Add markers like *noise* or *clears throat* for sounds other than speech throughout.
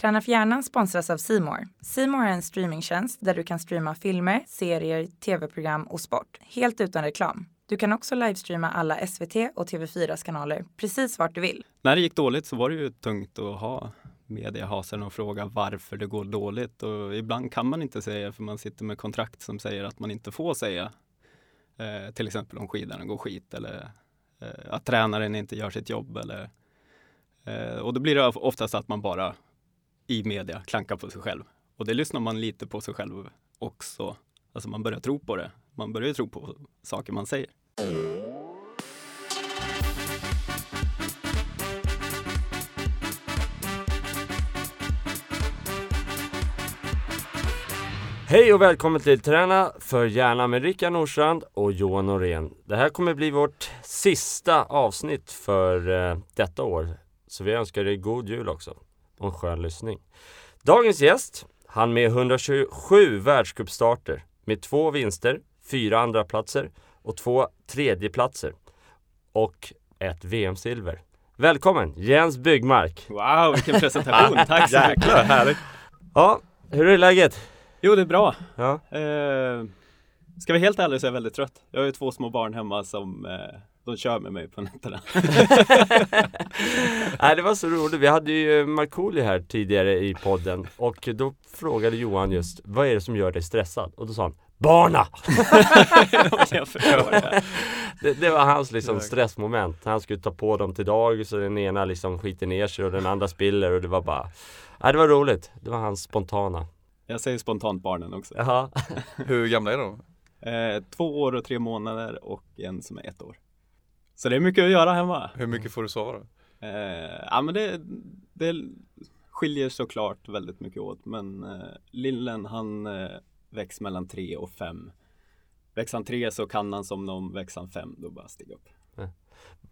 Träna för hjärnan sponsras av Simor. Simor är en streamingtjänst där du kan streama filmer, serier, tv-program och sport helt utan reklam. Du kan också livestreama alla SVT och TV4s kanaler precis vart du vill. När det gick dåligt så var det ju tungt att ha mediehasen och fråga varför det går dåligt och ibland kan man inte säga för man sitter med kontrakt som säger att man inte får säga eh, till exempel om skidan går skit eller eh, att tränaren inte gör sitt jobb eller eh, och då blir det oftast att man bara i media klankar på sig själv och det lyssnar man lite på sig själv också. Alltså man börjar tro på det. Man börjar tro på saker man säger. Hej och välkommen till Träna för hjärnan med Rickard Norstrand och Johan Norén. Det här kommer bli vårt sista avsnitt för eh, detta år. Så vi önskar dig god jul också och en skön lyssning. Dagens gäst, han med 127 världscupstarter med två vinster, fyra andra platser och två tredjeplatser och ett VM-silver. Välkommen Jens Byggmark! Wow, vilken presentation! *laughs* Tack så mycket! härligt! Ja, hur är läget? Jo, det är bra. Ja. Eh, ska vi helt ärlig så är jag väldigt trött. Jag har ju två små barn hemma som eh, de kör med mig på nätterna. *laughs* Nej, det var så roligt. Vi hade ju Markoolio här tidigare i podden och då frågade Johan just vad är det som gör dig stressad? Och då sa han Barna! *laughs* jag förstår det. *laughs* det, det var hans liksom stressmoment. Han skulle ta på dem till dag så den ena liksom skiter ner sig och den andra spiller och det var bara Nej, det var roligt. Det var hans spontana. Jag säger spontant barnen också. Jaha. Hur gamla är de? Eh, två år och tre månader och en som är ett år. Så det är mycket att göra hemma. Hur mycket får du sova då? Eh, ja men det, det skiljer såklart väldigt mycket åt men eh, lillen han eh, väcks mellan tre och fem. Växer han tre så kan han som någon, växer han fem då bara stiga upp.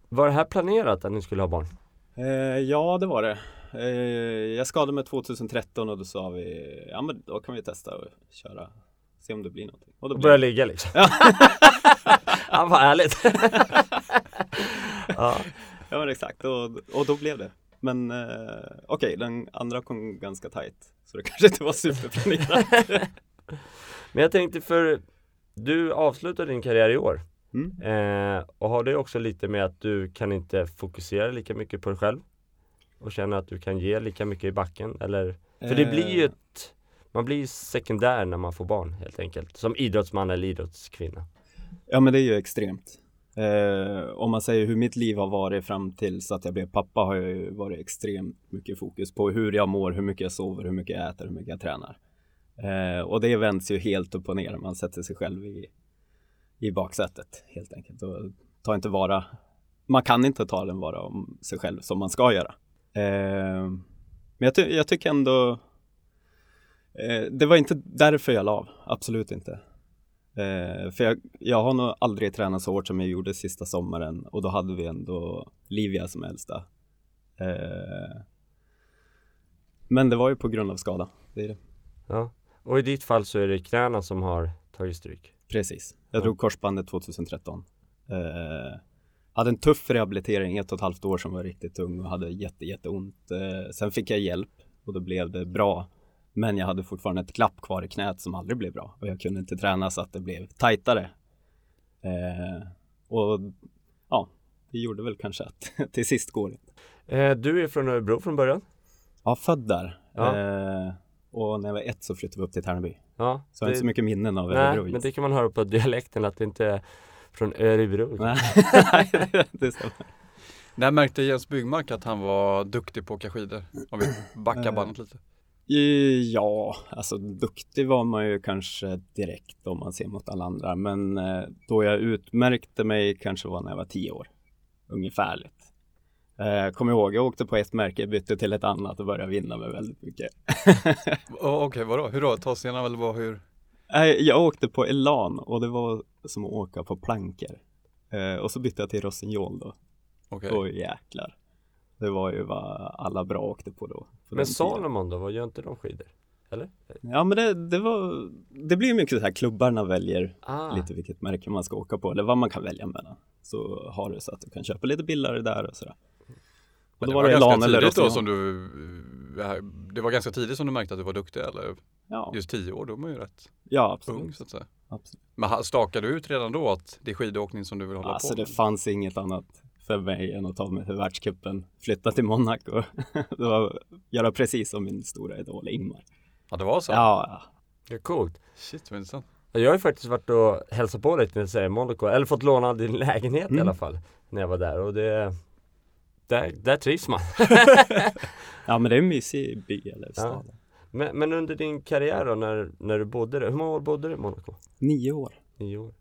Var det här planerat att ni skulle ha barn? Eh, ja det var det. Eh, jag skadade mig 2013 och då sa vi ja men då kan vi testa och köra. Se om det blir någonting. Och då Och börja ligga liksom? ja, *laughs* vad härligt! *laughs* *laughs* ja. Ja men exakt och, och då blev det. Men eh, okej, den andra kom ganska tajt. Så det *laughs* kanske inte var superplanerat. *laughs* Men jag tänkte för du avslutade din karriär i år Mm. eh, och har det också lite med att du kan inte fokusera lika mycket på dig själv och känner att du kan ge lika mycket i backen eller? För det blir ju Eh. ett man blir ju sekundär när man får barn helt enkelt som idrottsman eller idrottskvinna. Ja men det är ju extremt. Eh, om man säger hur mitt liv har varit fram tills att jag blev pappa har jag ju varit extremt mycket fokus på hur jag mår, hur mycket jag sover, hur mycket jag äter, hur mycket jag tränar. Eh, och det vänds ju helt upp och ner. Man sätter sig själv i, i baksätet helt enkelt och tar inte vara. Man kan inte ta den vara om sig själv som man ska göra. Eh, men jag, ty- jag tycker ändå eh, det var inte därför jag la av, absolut inte. Eh, för jag, jag har nog aldrig tränat så hårt som jag gjorde sista sommaren och då hade vi ändå Livia som äldsta. Eh, men det var ju på grund av skada, det är det. Ja. Och i ditt fall så är det knäna som har tagit stryk. Precis. Jag Ja. drog korsbandet 2013. Eh, hade en tuff rehabilitering, ett och ett halvt år som var riktigt tung och hade jätte, jätteont. Eh, sen fick jag hjälp och då blev det bra. Men jag hade fortfarande ett glapp kvar i knät som aldrig blev bra och jag kunde inte träna så att det blev tajtare. Eh, och ja, det gjorde väl kanske att *laughs* till sist går det. Eh, du är från Örebro från början? Ja, född där. Ja. Eh, och när jag var ett så flyttade vi upp till Tärnaby. Ja. Så jag har inte så mycket minnen av Nej, Örebro. men det kan man höra på dialekten att det inte är från Örebro. *laughs* Nej, det- stämmer. När märkte Jens Byggmark att han var duktig på att åka skidor? Om vi backar Eh. bandet lite. Ja, alltså duktig var man ju kanske direkt om man ser mot alla andra. Men eh, då jag utmärkte mig kanske var när jag var tio år. Ungefärligt. Eh, Kommer ihåg, jag åkte på ett märke, bytte till ett annat och började vinna med väldigt mycket. *laughs* Okej, vadå? Hur då? Ta igenom eller vad, hur? Jag åkte på Elan och det var som att åka på plankor. Eh, och så bytte jag till Rossignol då. Okej. Oj jäklar. Det var ju vad alla bra åkte på då. Men tiden. Salomon då, vad gör inte de skidor? Eller? Ja men det, det var, det blir mycket så här klubbarna väljer Ah, lite vilket märke man ska åka på eller vad man kan välja mellan. Så har du så att du kan köpa lite billigare där och sådär. Och det var var det ganska eller tidigt då som du eh, det var ganska tidigt som du märkte att du var duktig eller? Ja, Just tio år, då är man ju rätt ja ung absolut. så att säga. absolut. Men stakade du ut redan då att det är skidåkning som du vill hålla Alltså på det med? fanns inget annat för mig än att ta mig till världscupen, flytta till Monaco. *laughs* det var göra precis som min stora idol Ingmar. Ja, det var så? Ja, ja. Det är coolt. Shit, vad intressant. Jag har ju faktiskt varit och hälsat på dig när säger Monaco, eller fått låna din lägenhet i Mm. alla fall När jag var där och det Där, där trivs man *laughs* ja men det är en mysig by eller Ja. stad. men, men under din karriär då, när, när du bodde där, hur många år bodde du i Monaco? Nio år. Nio år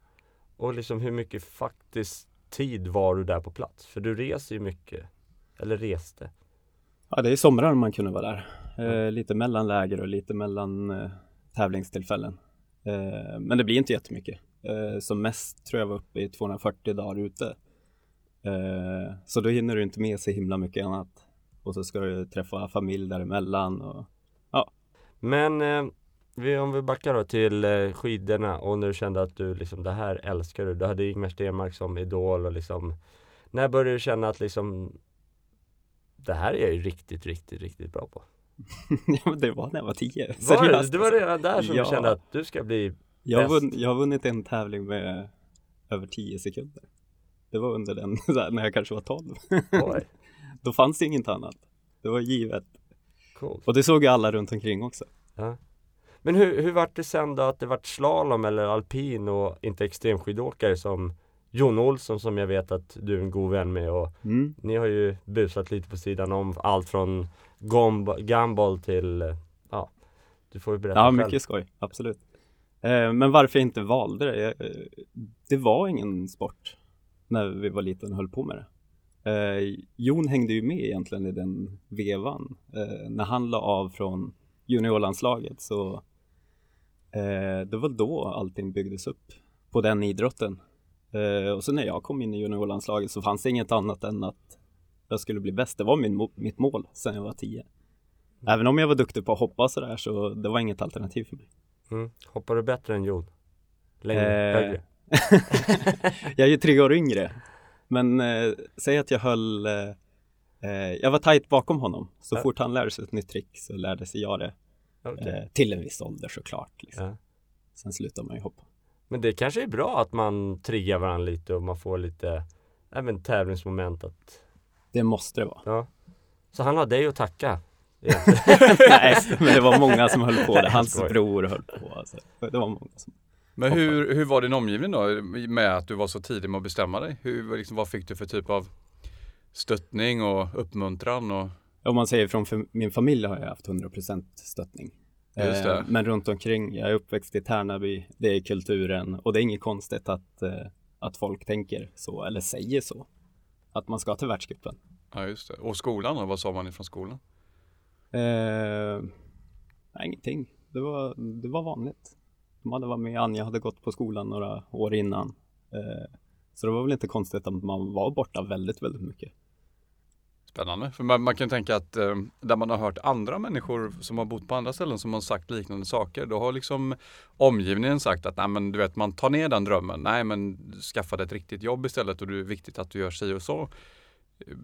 Och liksom hur mycket faktisk tid var du där på plats? För du reser ju mycket Eller reste Ja, det är somrar man kunde vara där. Eh, lite mellan läger och lite mellan eh, tävlingstillfällen. Eh, men det blir inte jättemycket. Eh, som mest tror jag var uppe i 240 dagar ute. Eh, så då hinner du inte med så himla mycket annat. Och så ska du träffa familj däremellan. Och, Men eh, vi, om vi backar då till eh, skidorna och när du kände att du liksom det här älskar du. Du hade Ingmar Stenmark som idol och liksom När började du känna att liksom Det här är jag ju riktigt, riktigt, riktigt bra på. *laughs* ja, men det var när jag var tio. Var det, det var redan där som Ja. du kände att du ska bli jag, har bäst. vunn, jag har vunnit en tävling med över 10 sekunder. Det var under den, *laughs* när jag kanske var 12. Oj, *laughs* Då fanns det inget annat. Det var givet. coolt. Och det såg ju alla runt omkring också. Ja. Men hur, hur vart det sen då att det vart slalom eller alpin och inte extremskidåkare som Jon Olsson som jag vet att du är en god vän med och Mm. Ni har ju busat lite på sidan om allt från gomb- gumball till Ja Du får ju berätta Ja, själv mycket skoj, absolut. Eh, men varför jag inte valde det? Jag, eh, det var ingen sport när vi var liten och höll på med det. Eh, Jon hängde ju med egentligen i den vevan. Eh, när han la av från juniorlandslaget så eh, det var då allting byggdes upp på den idrotten. Eh, och så när jag kom in i juniorlandslaget så fanns det inget annat än att jag skulle bli bäst. Det var min, mitt mål sedan jag var tio. Även om jag var duktig på att hoppa sådär så det var inget alternativ för mig. mm. Hoppar du bättre än Jon? Längre? Eh, Högre? *laughs* jag är ju tre år yngre. Men eh, säg att jag höll eh, eh, Jag var tajt bakom honom. Så fort han lärde sig ett nytt trick så lärde sig jag det. Okej. Eh, till en viss ålder såklart. Liksom. Ja. Sen slutar man ju hoppa. Men det kanske är bra att man triggar varandra lite och man får lite Även tävlingsmoment att Det måste det vara. Ja Så han har dig att tacka. *laughs* Nej, men det var många som höll på *laughs* det. Hans bror höll på. Alltså. Det var många som... Men hur, hur var din omgivning då med att du var så tidig med att bestämma dig? Hur, liksom, vad fick du för typ av stöttning och uppmuntran? Och, Om man säger från min familj har jag haft 100% stöttning. Eh, Men runt omkring, jag är uppväxt i Tärnaby, det är kulturen och det är inget konstigt att, eh, att folk tänker så eller säger så. Att man ska till världscupen. ja, just det. Och skolan då? Vad sa man ifrån skolan? Eh, nej, ingenting. Det var, det var vanligt. De hade varit med, Anja hade gått på skolan några år innan. Eh, så det var väl inte konstigt att man var borta väldigt, väldigt mycket. Spännande. För man, man kan tänka att eh, där man har hört andra människor som har bott på andra ställen som har sagt liknande saker. Då har liksom omgivningen sagt att nej men du vet man tar ner den drömmen. Nej men skaffa dig ett riktigt jobb istället och det är viktigt att du gör si och så.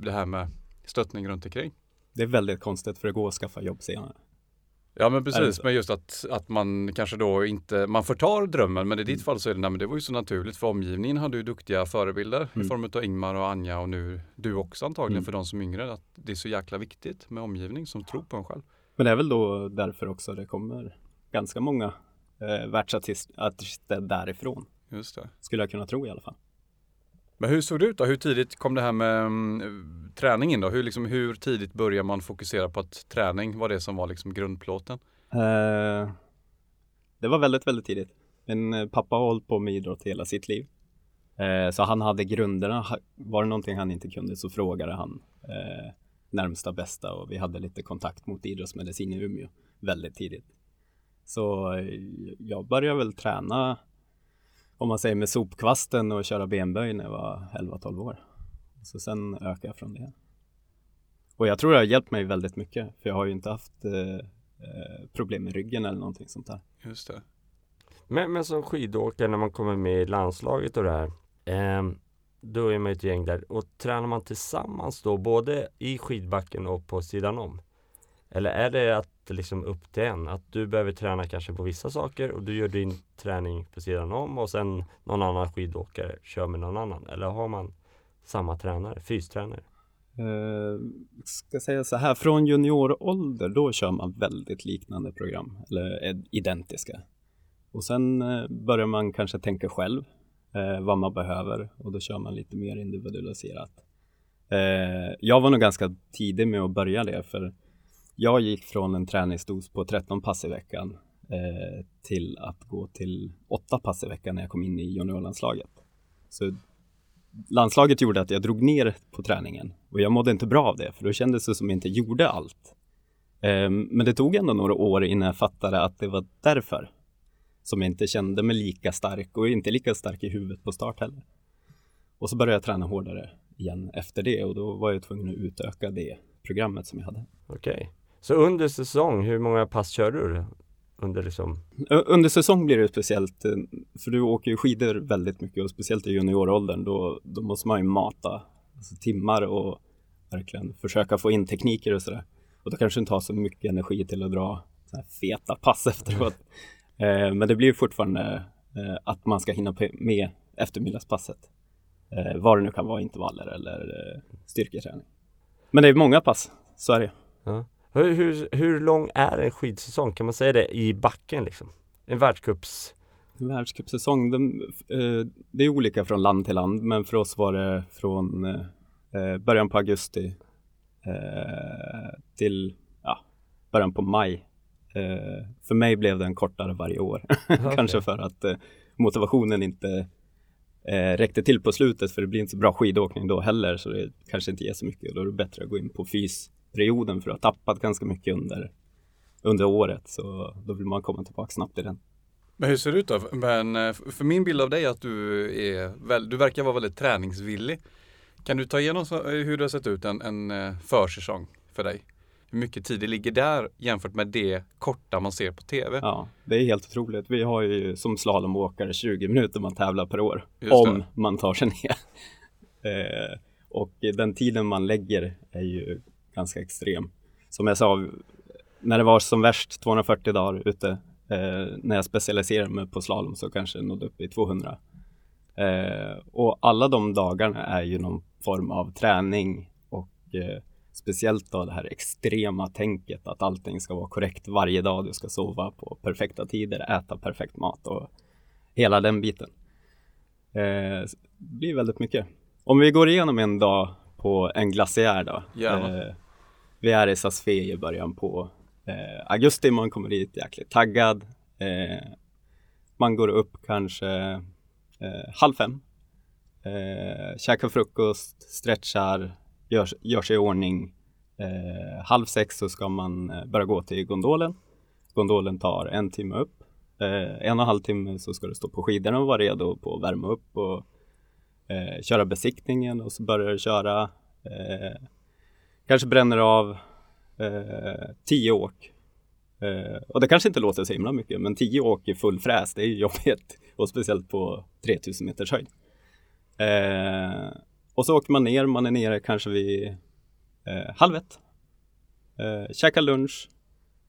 Det här med stöttning runt omkring. Det är väldigt konstigt för det går att skaffa jobb senare. Ja men precis, men just att, att man kanske då inte, man förtar drömmen men i Mm. ditt fall så är det, nej, men det var ju så naturligt för omgivningen hade ju duktiga förebilder i Mm. form av Ingmar och Anja och nu du också antagligen Mm. för de som är yngre. Att det är så jäkla viktigt med omgivning som tror på en själv. Men det är väl då därför också det kommer ganska många eh, världsartister därifrån. Just det. Skulle jag kunna tro i alla fall. Men hur såg det ut då? Hur tidigt kom det här med um, träning in då? Hur, liksom, hur tidigt börjar man fokusera på att träning var det som var liksom grundplåten? Uh, det var väldigt, väldigt tidigt. Min eh, pappa har hållit på med idrott hela sitt liv. Eh, så han hade grunderna. Var det någonting han inte kunde så frågade han eh, närmsta bästa och vi hade lite kontakt mot idrottsmedicin i Umeå väldigt tidigt. Så jag började väl träna om man säger med sopkvasten och köra benböj när jag var 11-12 år. Så sen ökade jag från det. Och jag tror det har hjälpt mig väldigt mycket för jag har ju inte haft eh, eh, problem med ryggen eller någonting sånt där. Just det. Men, men som skidåkare när man kommer med i landslaget och det här ehm, Då är man ett gäng där och tränar man tillsammans då både i skidbacken och på sidan om? Eller är det att liksom upp till en? Att du behöver träna kanske på vissa saker och du gör din träning på sidan om och sen någon annan skidåkare kör med någon annan? Eller har man samma tränare, fystränare? Eh, ska säga så här, från juniorålder då kör man väldigt liknande program, eller är identiska. Och sen eh, börjar man kanske tänka själv eh, vad man behöver och då kör man lite mer individualiserat. Eh, jag var nog ganska tidig med att börja det för jag gick från en träningsdos på 13 pass i veckan eh, till att gå till 8 pass i veckan när jag kom in i juniorlandslaget. Så landslaget gjorde att jag drog ner på träningen och jag mådde inte bra av det för då kändes det som jag inte gjorde allt. Eh, men det tog ändå några år innan jag fattade att det var därför som jag inte kände mig lika stark och inte lika stark i huvudet på start heller. Och så började jag träna hårdare igen efter det och då var jag tvungen att utöka det programmet som jag hade. Okej. Så under säsong, hur många pass kör du? Under, liksom... under säsong blir det speciellt, eh, för du åker ju skidor väldigt mycket och speciellt i junioråldern då, då måste man ju mata alltså timmar och verkligen försöka få in tekniker och sådär. Och då kanske inte har så mycket energi till att dra feta pass *laughs* efteråt. Eh, men det blir fortfarande eh, att man ska hinna med eftermiddagspasset. Eh, vad det nu kan vara, intervaller eller styrketräning. Men det är många pass, så är det. Ja. Hur, hur, hur lång är en skidsäsong? Kan man säga det i backen liksom? En världscups? En världscupsäsong, den, det är olika från land till land men för oss var det från början på augusti till ja, början på maj Eh, för mig blev den kortare varje år. *laughs* Kanske för att eh, motivationen inte eh, räckte till på slutet för det blir inte så bra skidåkning då heller så det kanske inte ger så mycket. Då är det bättre att gå in på fysperioden för att ha tappat ganska mycket under, under året så då vill man komma tillbaka snabbt i den. Men hur ser det ut då? Men eh, för min bild av dig är att du är du verkar vara väldigt träningsvillig. Kan du ta igenom hur det har sett ut en, en eh, försäsong för dig? hur mycket tid det ligger där jämfört med det korta man ser på TV. Ja, det är helt otroligt. Vi har ju som slalomåkare 20 minuter man tävlar per år om man tar sig ner. *laughs* eh, och den tiden man lägger är ju ganska extrem. Som jag sa, när det var som värst 240 dagar ute, eh, när jag specialiserade mig på slalom så kanske jag nådde upp i 200. Eh, och alla de dagarna är ju någon form av träning och eh, Speciellt då det här extrema tänket att allting ska vara korrekt varje dag. Du ska sova på perfekta tider, äta perfekt mat och hela den biten. Eh, det blir väldigt mycket. Om vi går igenom en dag på en glaciär då. Eh, vi är i Sasfe i början på eh, augusti. Man kommer dit jäkligt taggad. Eh, man går upp kanske eh, halv fem. Eh, käkar frukost, stretchar, gör, gör sig i ordning. Eh, halv sex så ska man eh, börja gå till gondolen. Gondolen tar en timme upp. Eh, en och en halv timme så ska du stå på skidorna och vara redo på att värma upp och eh, köra besiktningen och så börjar du köra. Eh, Kanske bränner av eh, tio åk. Eh, och det kanske inte låter så himla mycket men tio åk i full fräs det är *laughs* jobbigt och speciellt på 3000 meters höjd. Eh, och så åker man ner, man är nere kanske vid eh, halv ett. Eh, käkar lunch,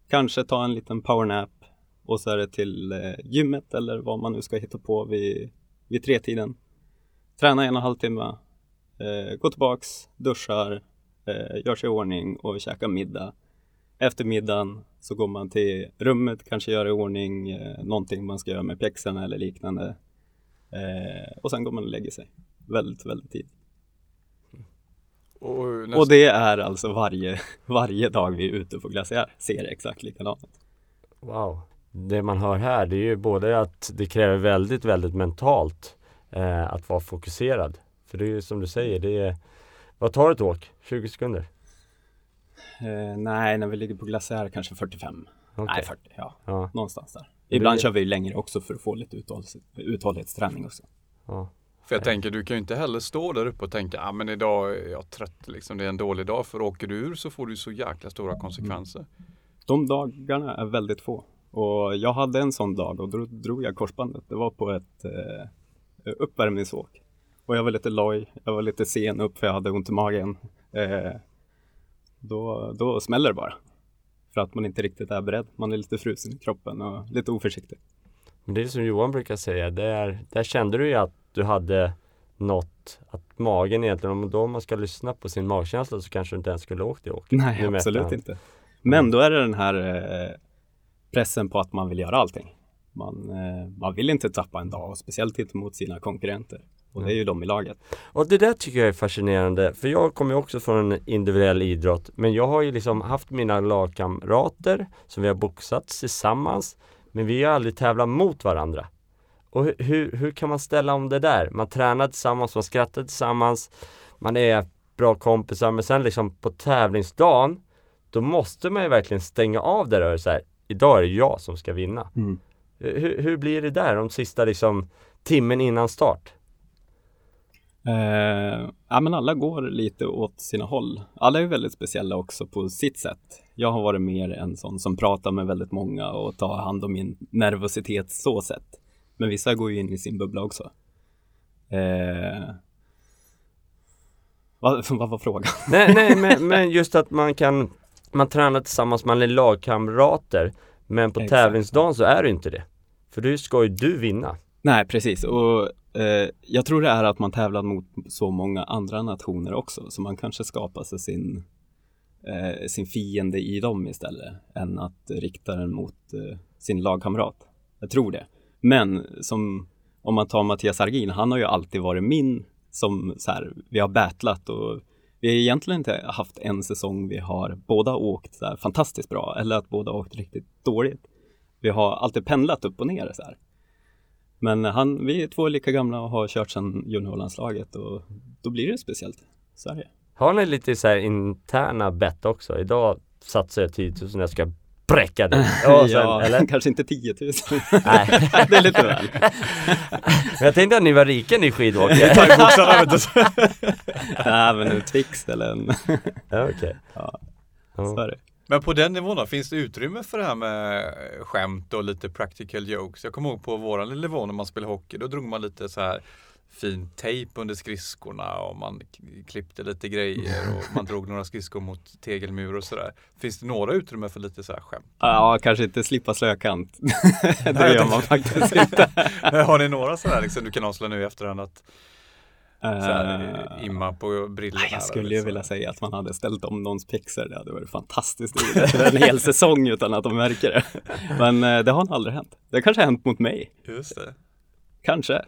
kanske ta en liten powernap och så är det till eh, gymmet eller vad man nu ska hitta på vid, vid tretiden. Träna en och en halv timme, eh, gå tillbaks, duschar, eh, gör sig i ordning och käkar middag. Efter middagen så går man till rummet, kanske gör i ordning eh, någonting man ska göra med pjäxorna eller liknande. Eh, och sen går man och lägger sig. Väldigt, väldigt tidigt. Och, nästa... och, det är alltså varje, *laughs* varje dag vi är ute på glaciär ser exakt likadant. Wow. Det man hör här det är ju både att det kräver väldigt, väldigt mentalt eh, att vara fokuserad. För det är ju som du säger, det är Vad tar ett åk? 20 sekunder? Eh, nej, när vi ligger på glaciär kanske 45. Okay. Nej, 40, ja. ja. Någonstans där. Ibland det... kör vi längre också för att få lite uthållighetsträning också. Ja. För jag tänker, du kan ju inte heller stå där uppe och tänka, ja ah, men idag är jag trött, liksom, det är en dålig dag. För åker du ur så får du så jäkla stora konsekvenser. De dagarna är väldigt få. Och jag hade en sån dag och då drog jag korsbandet. Det var på ett eh, uppvärmningsåk. Och jag var lite loj, jag var lite sen upp för jag hade ont i magen. Eh, då, då smäller det bara. För att man inte riktigt är beredd. Man är lite frusen i kroppen och lite oförsiktig. Men det är som Johan brukar säga, där, där kände du ju att du hade något, att magen egentligen, om då man ska lyssna på sin magkänsla så kanske du inte ens skulle åkt i åk. Nej, Nu absolut inte. Men då är det den här eh, pressen på att man vill göra allting. Man, eh, man vill inte tappa en dag, och speciellt inte mot sina konkurrenter. Och det är ju de i laget. Och det där tycker jag är fascinerande, för jag kommer ju också från en individuell idrott, men jag har ju liksom haft mina lagkamrater som vi har boxats tillsammans, men vi har aldrig tävlat mot varandra. Och hur, hur, hur kan man ställa om det där? Man tränar tillsammans, man skrattar tillsammans, man är bra kompisar, men sen liksom på tävlingsdagen, då måste man ju verkligen stänga av det där och så här, idag är det jag som ska vinna. Hur, hur blir det där de sista liksom timmen innan start? Eh, ja, men alla går lite åt sina håll. Alla är väldigt speciella också på sitt sätt. Jag har varit mer en sån som pratar med väldigt många och tar hand om min nervositet så sätt. Men vissa går ju in i sin bubbla också. Eh, vad, *laughs* vad var frågan? Nej, nej men, men just att man kan Man tränar tillsammans, man är lagkamrater Men på Exakt. tävlingsdagen så är det inte det För då ska ju du vinna Nej, precis. Och eh, jag tror det är att man tävlar mot så många andra nationer också, så man kanske skapar sig sin, eh, sin fiende i dem istället, än att rikta den mot eh, sin lagkamrat. Jag tror det. Men som om man tar Mattias Argin, han har ju alltid varit min som så här, vi har battlat och vi har egentligen inte haft en säsong vi har båda åkt så här fantastiskt bra eller att båda åkt riktigt dåligt. Vi har alltid pendlat upp och ner så här. Men han, vi är två lika gamla och har kört sedan juniorlandslaget och då blir det speciellt. Så är det. Har ni lite så interna bett också? Idag satsar jag 10 000 jag ska bräcka dig *laughs* sen, ja, eller? *laughs* kanske inte 10 000. Nej. *laughs* det är lite väl. Men jag tänkte att ni var rika ni skidåkare. Nej, men en Twix eller en... Ja okej Ja. Ja. Så är det. Men på den nivån då, finns det utrymme för det här med skämt och lite practical jokes? Jag kommer ihåg på våran nivå när man spelade hockey, då drog man lite så här fin tejp under skridskorna och man klippte lite grejer och *laughs* man drog några skridskor mot tegelmur och sådär. Finns det några utrymme för lite så här skämt? Ja, kanske inte slippa slökant. *laughs* det gör man faktiskt inte. *laughs* Har ni några sådär liksom du kan avslöja nu i efterhand att Eh, imma på brillorna? Nej, jag skulle ju så? vilja säga att man hade ställt om någons pixer. Det hade varit fantastiskt roligt. en hel säsong utan att de märker det. Men eh, det har nog aldrig hänt. Det kanske har hänt mot mig. Just det. Kanske.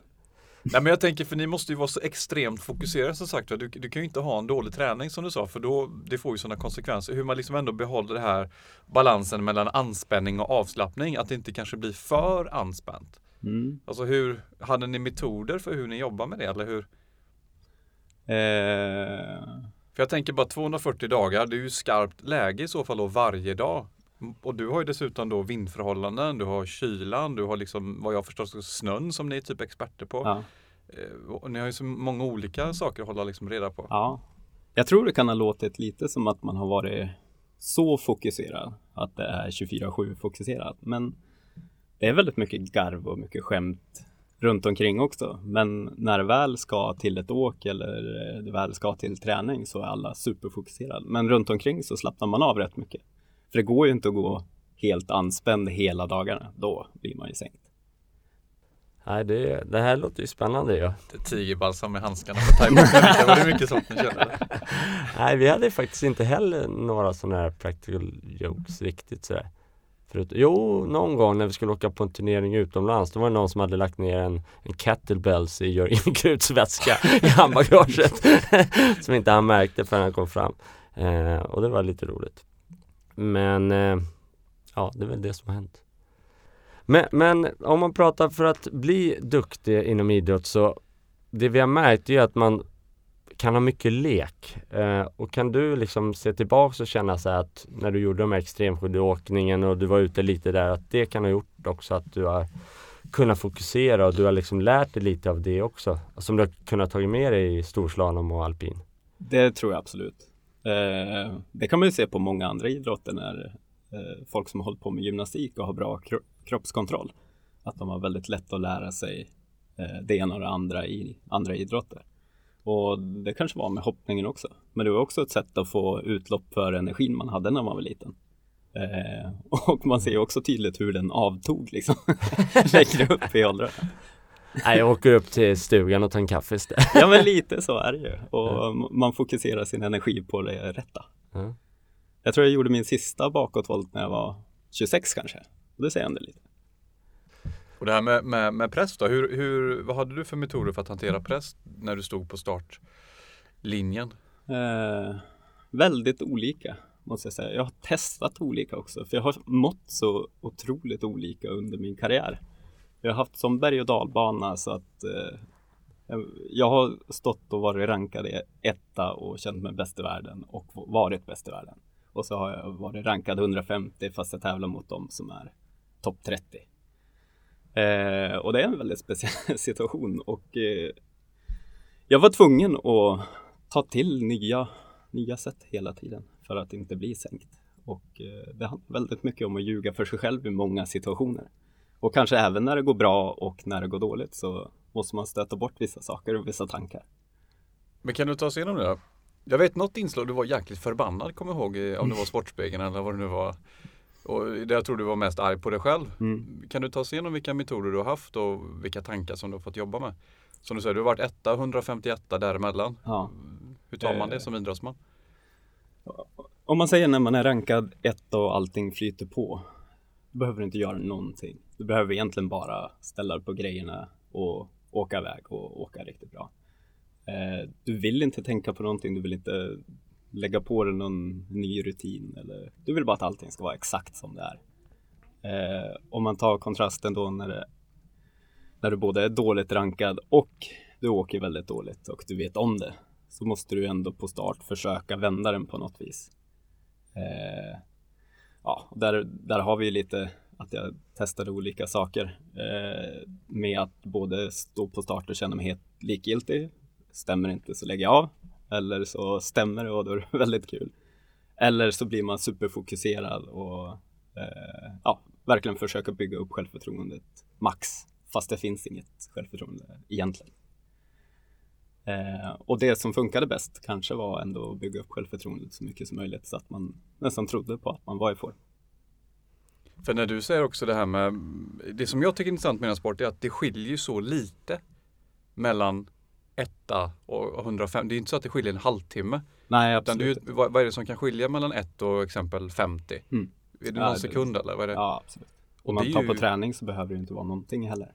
Nej men jag tänker för ni måste ju vara så extremt fokuserade som sagt. Du, du kan ju inte ha en dålig träning som du sa för då det får ju sådana konsekvenser. Hur man liksom ändå behåller det här balansen mellan anspänning och avslappning. Att det inte kanske blir för anspänt. Mm. Alltså hur, hade ni metoder för hur ni jobbar med det eller hur? Eh, För jag tänker bara 240 dagar, det är ju skarpt läge i så fall då varje dag. Och du har ju dessutom då vindförhållanden, du har kylan, du har liksom vad jag förstår snön som ni är typ experter på. ja. Eh, Och ni har ju så många olika saker att hålla liksom reda på. ja. Jag tror det kan ha låtit lite som att man har varit så fokuserad. Att det är 24-7 fokuserat. Men det är väldigt mycket garv och mycket skämt runt omkring också. Men när det väl ska till ett åk eller det väl ska till träning så är alla superfokuserade. Men runt omkring så slappnar man av rätt mycket. För det går ju inte att gå helt anspänd hela dagarna. Då blir man ju sänkt. Nej det, det här låter ju spännande ja. Det är Tigerbalsam i handskarna på thaiboxarna. Var det mycket sånt ni kände? *laughs* Nej vi hade faktiskt inte heller några sådana här practical jokes riktigt sådär Förut, Jo, någon gång när vi skulle åka på en turnering utomlands Då var det någon som hade lagt ner en, en kettlebells i Jörgen *laughs* Kruts väska i handbagaget *laughs* Som inte han märkte förrän han kom fram. Eh, Och det var lite roligt. Men eh, Ja, det är väl det som har hänt. Men, men om man pratar för att bli duktig inom idrott så Det vi har märkt är att man kan ha mycket lek. Eh, och kan du liksom se tillbaks och känna så här att när du gjorde de här extremskidåkningen och du var ute lite där att det kan ha gjort också att du har kunnat fokusera och du har liksom lärt dig lite av det också. Som du har kunnat tagit med dig i storslalom och alpin. Det tror jag absolut. Eh, det kan man ju se på många andra idrotter när eh, folk som har hållit på med gymnastik och har bra kro kroppskontroll. Att de har väldigt lätt att lära sig eh, det ena och det andra i andra idrotter. Och det kanske var med hoppningen också. Men det var också ett sätt att få utlopp för energin man hade när man var liten. Eh, och man ser också tydligt hur den avtog liksom *laughs* längre upp i åldrarna. Nej, jag åker upp till stugan och tar en kaffe istället. Ja men lite så är det ju och man fokuserar sin energi på det rätta. Ja. Jag tror jag gjorde min sista bakåtvolt när jag var 26 kanske. Och det säger ändå lite. Och det här med, med, med press då, hur, hur, vad hade du för metoder för att hantera press när du stod på startlinjen? Eh, väldigt olika måste jag säga. Jag har testat olika också för jag har mått så otroligt olika under min karriär. Jag har haft som berg och dalbana så att eh, jag- har stått och varit rankad etta och känt mig bäst i världen och varit bäst i världen. Och så har jag varit rankad 150 fast jag tävlar mot dem som är topp 30. Eh, och det är en väldigt speciell *laughs* situation och eh, jag var tvungen att ta till nya, nya sätt hela tiden för att inte bli sänkt. Och eh, det handlar väldigt mycket om att ljuga för sig själv i många situationer. Och kanske även när det går bra och när det går dåligt så måste man stöta bort vissa saker och vissa tankar. Men kan du ta oss igenom det då? Jag vet något inslag du var jäkligt förbannad, kommer jag ihåg, om det var *laughs* Sportspegeln eller vad det nu var. Och det jag tror du var mest arg på dig själv. Mm. Kan du ta oss igenom vilka metoder du har haft och vilka tankar som du har fått jobba med? Som du säger, du har varit etta, 151 däremellan. Ja. Hur tar man Eh. det som idrottsman? Om man säger när man är rankad ett och allting flyter på, då behöver du inte göra någonting. Du behöver egentligen bara ställa på grejerna och åka iväg och åka riktigt bra. Eh, du vill inte tänka på någonting, du vill inte lägga på dig någon ny rutin eller du vill bara att allting ska vara exakt som det är. Eh, om man tar kontrasten då när, det, när du både är dåligt rankad och du åker väldigt dåligt och du vet om det så måste du ändå på start försöka vända den på något vis. Eh, ja, där, där har vi lite att jag testade olika saker eh, med att både stå på start och känna mig helt likgiltig. Stämmer inte så lägger jag av. Eller så stämmer det och då är det *laughs* väldigt kul. Eller så blir man superfokuserad och eh, ja, verkligen försöka bygga upp självförtroendet max. Fast det finns inget självförtroende egentligen. Eh, och det som funkade bäst kanske var ändå att bygga upp självförtroendet så mycket som möjligt så att man nästan trodde på att man var i form. För när du säger också det här med, det som jag tycker är intressant med den här sport är att det skiljer ju så lite mellan etta och 105. Det är inte så att det skiljer en halvtimme. Nej, Utan absolut. ju, vad, vad är det som kan skilja mellan ett och exempel 50? Mm. Är det Ja, någon det- sekund eller vad är det? Ja, absolut. Om man tar ju- på träning så behöver det inte vara någonting heller.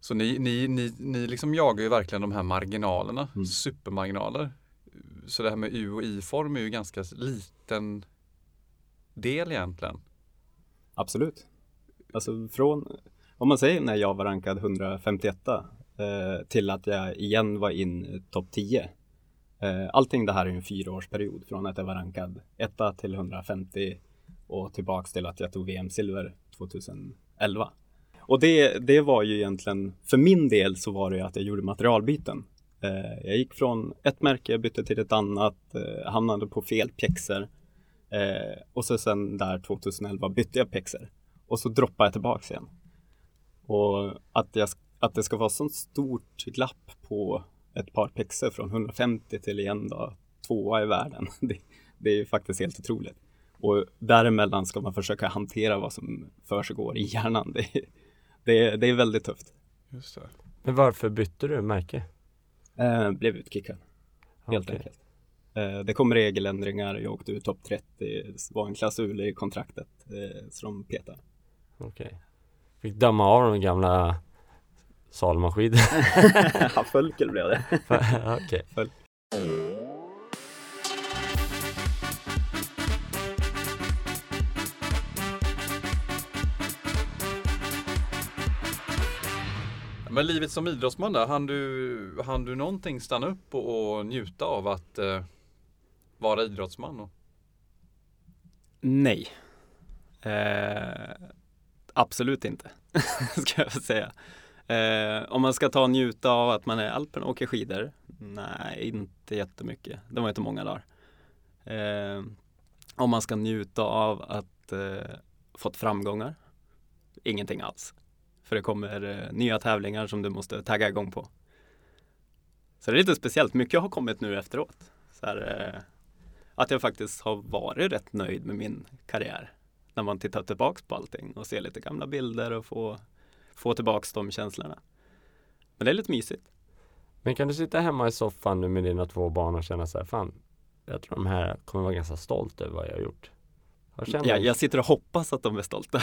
Så ni, ni, ni, ni liksom jagar ju verkligen de här marginalerna, Mm. supermarginaler. Så det här med U och I-form är ju ganska liten del egentligen. Absolut. Alltså från, om man säger när jag var rankad 151 eh, Eh, till att jag igen var in i topp 10. Eh, allting det här är en fyraårsperiod från att jag var rankad etta till 150 och tillbaks till att jag tog VM-silver 2011. Och det, det var ju egentligen, för min del så var det ju att jag gjorde materialbyten. Eh, jag gick från ett märke, bytte till ett annat, hamnade på fel pjäxor. Och så sen där 2011 bytte jag pjäxor. Och så droppade jag tillbaks igen. Och att, jag, att det ska vara så stort glapp på ett par pjäxor från 150 till igen då tvåa i världen. *laughs* Det, det är ju faktiskt helt otroligt. Och däremellan ska man försöka hantera vad som försiggår i hjärnan. Det, det, det är väldigt tufft. Just det. Men varför bytte du märke? Eh, blev utkickad, helt Okej. enkelt. Eh, det kom regeländringar, jag åkte ut topp 30, det var en klausul i kontraktet eh, de petade. Okej. Fick damma av de gamla Salmaskidorna. *laughs* Ja, Fölkel blev det. *laughs* Okej. Men livet som idrottsman där, hann du, hann du någonting stanna upp och, och njuta av att eh, vara idrottsman? Och, Nej. Eh, absolut inte, *laughs* ska jag säga. Eh, om man ska ta och njuta av att man är i Alperna och åker skidor? Nej, inte jättemycket. Det var inte många dagar. Eh, om man ska njuta av att eh, fått framgångar? Ingenting alls. För det kommer eh, nya tävlingar som du måste tagga igång på. Så det är lite speciellt. Mycket har kommit nu efteråt. Så här, eh, att jag faktiskt har varit rätt nöjd med min karriär. När man tittar tillbaks på allting och ser lite gamla bilder och få, få tillbaks de känslorna. Men det är lite mysigt. Men kan du sitta hemma i soffan nu med dina två barn och känna så här, fan, jag tror de här kommer vara ganska stolt över vad jag har gjort. Känner Jag, jag sitter och hoppas att de är stolta. *laughs* *laughs*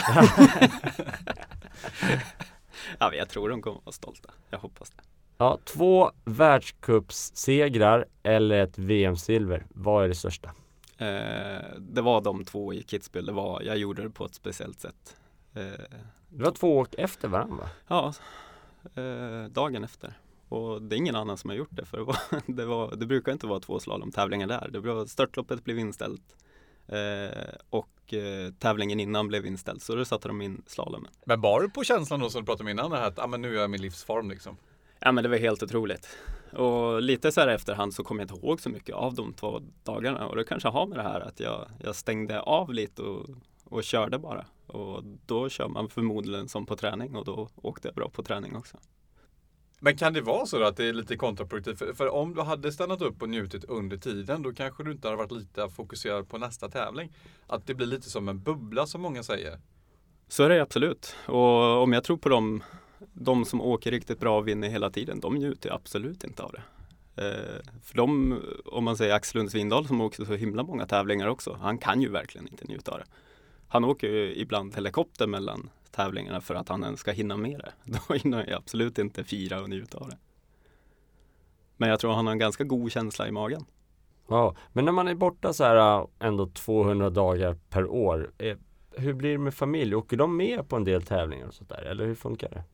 ja, men jag tror de kommer vara stolta. Jag hoppas det. Ja, två världscupssegrar eller ett VM-silver. Vad är det största? Eh, det var de två i Kitzbühel. Det var, jag gjorde det på ett speciellt sätt. Eh, Det var två åk efter varandra va? ja, eh, dagen efter. Och det är ingen annan som har gjort det. För det, var, *laughs* det, var, det brukar inte vara två slalomtävlingar där. Det var, störtloppet blev inställt. Eh, och eh, tävlingen innan blev inställd. Så då satte de in slalomen. Men var du på känslan då som du pratade om innan, det här att ah, men nu är jag i min livsform liksom? Ja men det var helt otroligt. Och lite så här efterhand så kommer jag inte ihåg så mycket av de två dagarna. Och det kanske har med det här att jag, jag stängde av lite och, och körde bara. Och då kör man förmodligen som på träning och då åkte jag bra på träning också. Men kan det vara så att det är lite kontraproduktivt? För, för om du hade stannat upp och njutit under tiden, då kanske du inte hade varit lite fokuserad på nästa tävling. Att det blir lite som en bubbla som många säger. Så är det absolut. Och om jag tror på dem, de som åker riktigt bra och vinner hela tiden, de njuter absolut inte av det. Eh, för de, om man säger Axel Lund Svindal som åker så himla många tävlingar också, han kan ju verkligen inte njuta av det. Han åker ju ibland helikopter mellan tävlingarna för att han ens ska hinna med det. *laughs* Då hinner han ju absolut inte fira och njuta av det. Men jag tror han har en ganska god känsla i magen. Ja, men när man är borta så här äh, ändå 200 dagar per år. Eh, hur blir det med familj? Åker de med på en del tävlingar och sånt där? Eller hur funkar det?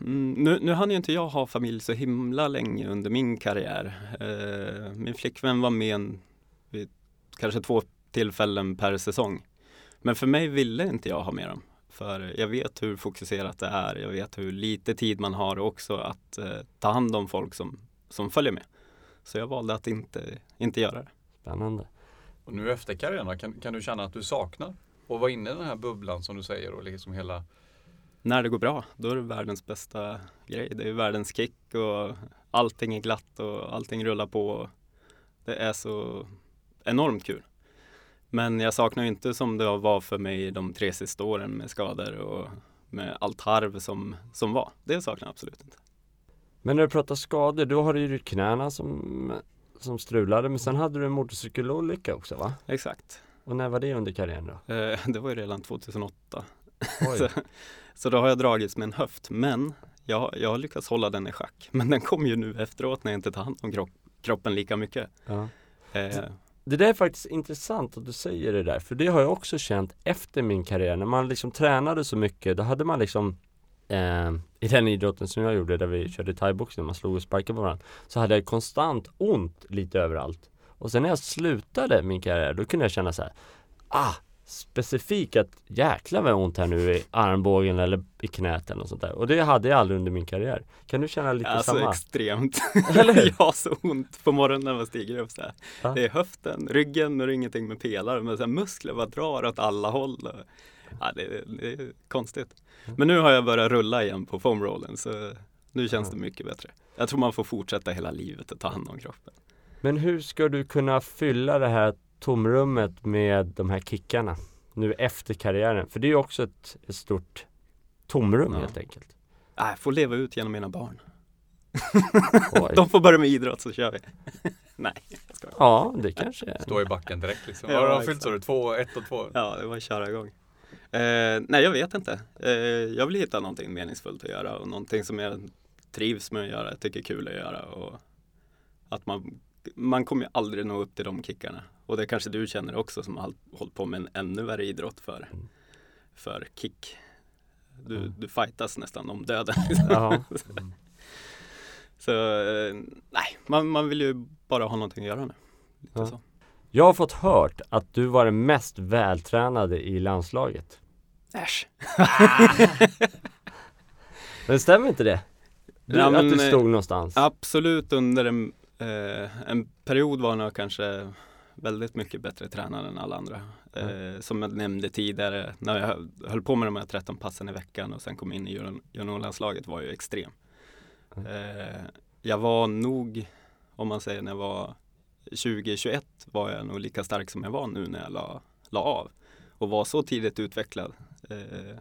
Mm, nu, nu hann ju inte jag ha familj så himla länge under min karriär. Eh, min flickvän var med en, vid kanske två tillfällen per säsong. Men för mig ville inte jag ha med dem. För jag vet hur fokuserat det är. Jag vet hur lite tid man har också att eh, ta hand om folk som, som följer med. Så jag valde att inte, inte göra det. Spännande. Och nu efter karriären, kan, kan du känna att du saknar och vara inne i den här bubblan som du säger och liksom hela När det går bra, då är det världens bästa grej. Det är världens kick och allting är glatt och allting rullar på. Det är så enormt kul. Men jag saknar inte som det var för mig de tre sista åren med skador och med allt harv som, som var. Det saknar jag absolut inte. Men när du pratar skador, då har du ju knäna som, som strulade. Men sen hade du en motorcykelolycka också va? Exakt. Och när var det under karriären då? Eh, Det var ju redan 2008. Oj. *laughs* Så, så då har jag dragits med en höft. Men jag, jag har lyckats hålla den i schack. Men den kom ju nu efteråt när jag inte tar hand om kropp, kroppen lika mycket. Ja. Eh, det där är faktiskt intressant att du säger det där, för det har jag också känt efter min karriär. När man liksom tränade så mycket, då hade man liksom eh, I den idrotten som jag gjorde, där vi körde thaiboxning, man slog och sparkade på varandra, så hade jag konstant ont lite överallt. Och sen när jag slutade min karriär, då kunde jag känna så här, ah, specifikt att jäklar vad ont här nu i armbågen eller i knät eller något sånt där. Och det hade jag aldrig under min karriär. Kan du känna lite alltså samma? extremt. *laughs* Eller *laughs* jag har så ont på morgonen när man stiger upp så. Ja. Det är höften, ryggen och det är ingenting med pelare. Men så här, muskler bara drar åt alla håll. Och, ja, det, är- det är konstigt. Men nu har jag börjat rulla igen på foamrollen så nu känns det mycket bättre. Jag tror man får fortsätta hela livet att ta hand om kroppen. Men hur ska du kunna fylla det här tomrummet med de här kickarna nu efter karriären? För det är ju också ett, ett stort tomrum Ja. helt enkelt. Jag får leva ut genom mina barn. *laughs* De får börja med idrott så kör vi. *laughs* Nej, jag skojar. Ja, det kanske är. stå i backen direkt liksom. Ja, har de fyllt sa du? Två, ett och två? Ja, det var att köra igång. Eh, nej, jag vet inte. Eh, jag vill hitta någonting meningsfullt att göra och någonting som jag trivs med att göra, tycker är kul att göra. Och att man, man kommer ju aldrig nå upp till de kickarna. Och det kanske du känner också som har håll- hållit på med en ännu värre idrott för, för kick. Du, Mm. du fightas nästan om döden. Ja. *laughs* Så eh, nej, man, man vill ju bara ha någonting att göra nu. Lite så. Jag har fått hört att du var den mest vältränade i landslaget. Äsch. *laughs* Men stämmer inte det? Du, Ja, men, att du stod någonstans? Absolut under en, eh, en period var jag kanske väldigt mycket bättre tränad än alla andra. Eh, som jag nämnde tidigare, när jag höll- på med de här 13 passen i veckan och sen kom in i junior- juniorlandslaget var ju extrem. Mm. Eh, jag var nog, om man säger när jag var 2021 var jag nog lika stark som jag var nu när jag la, la av och var så tidigt utvecklad eh,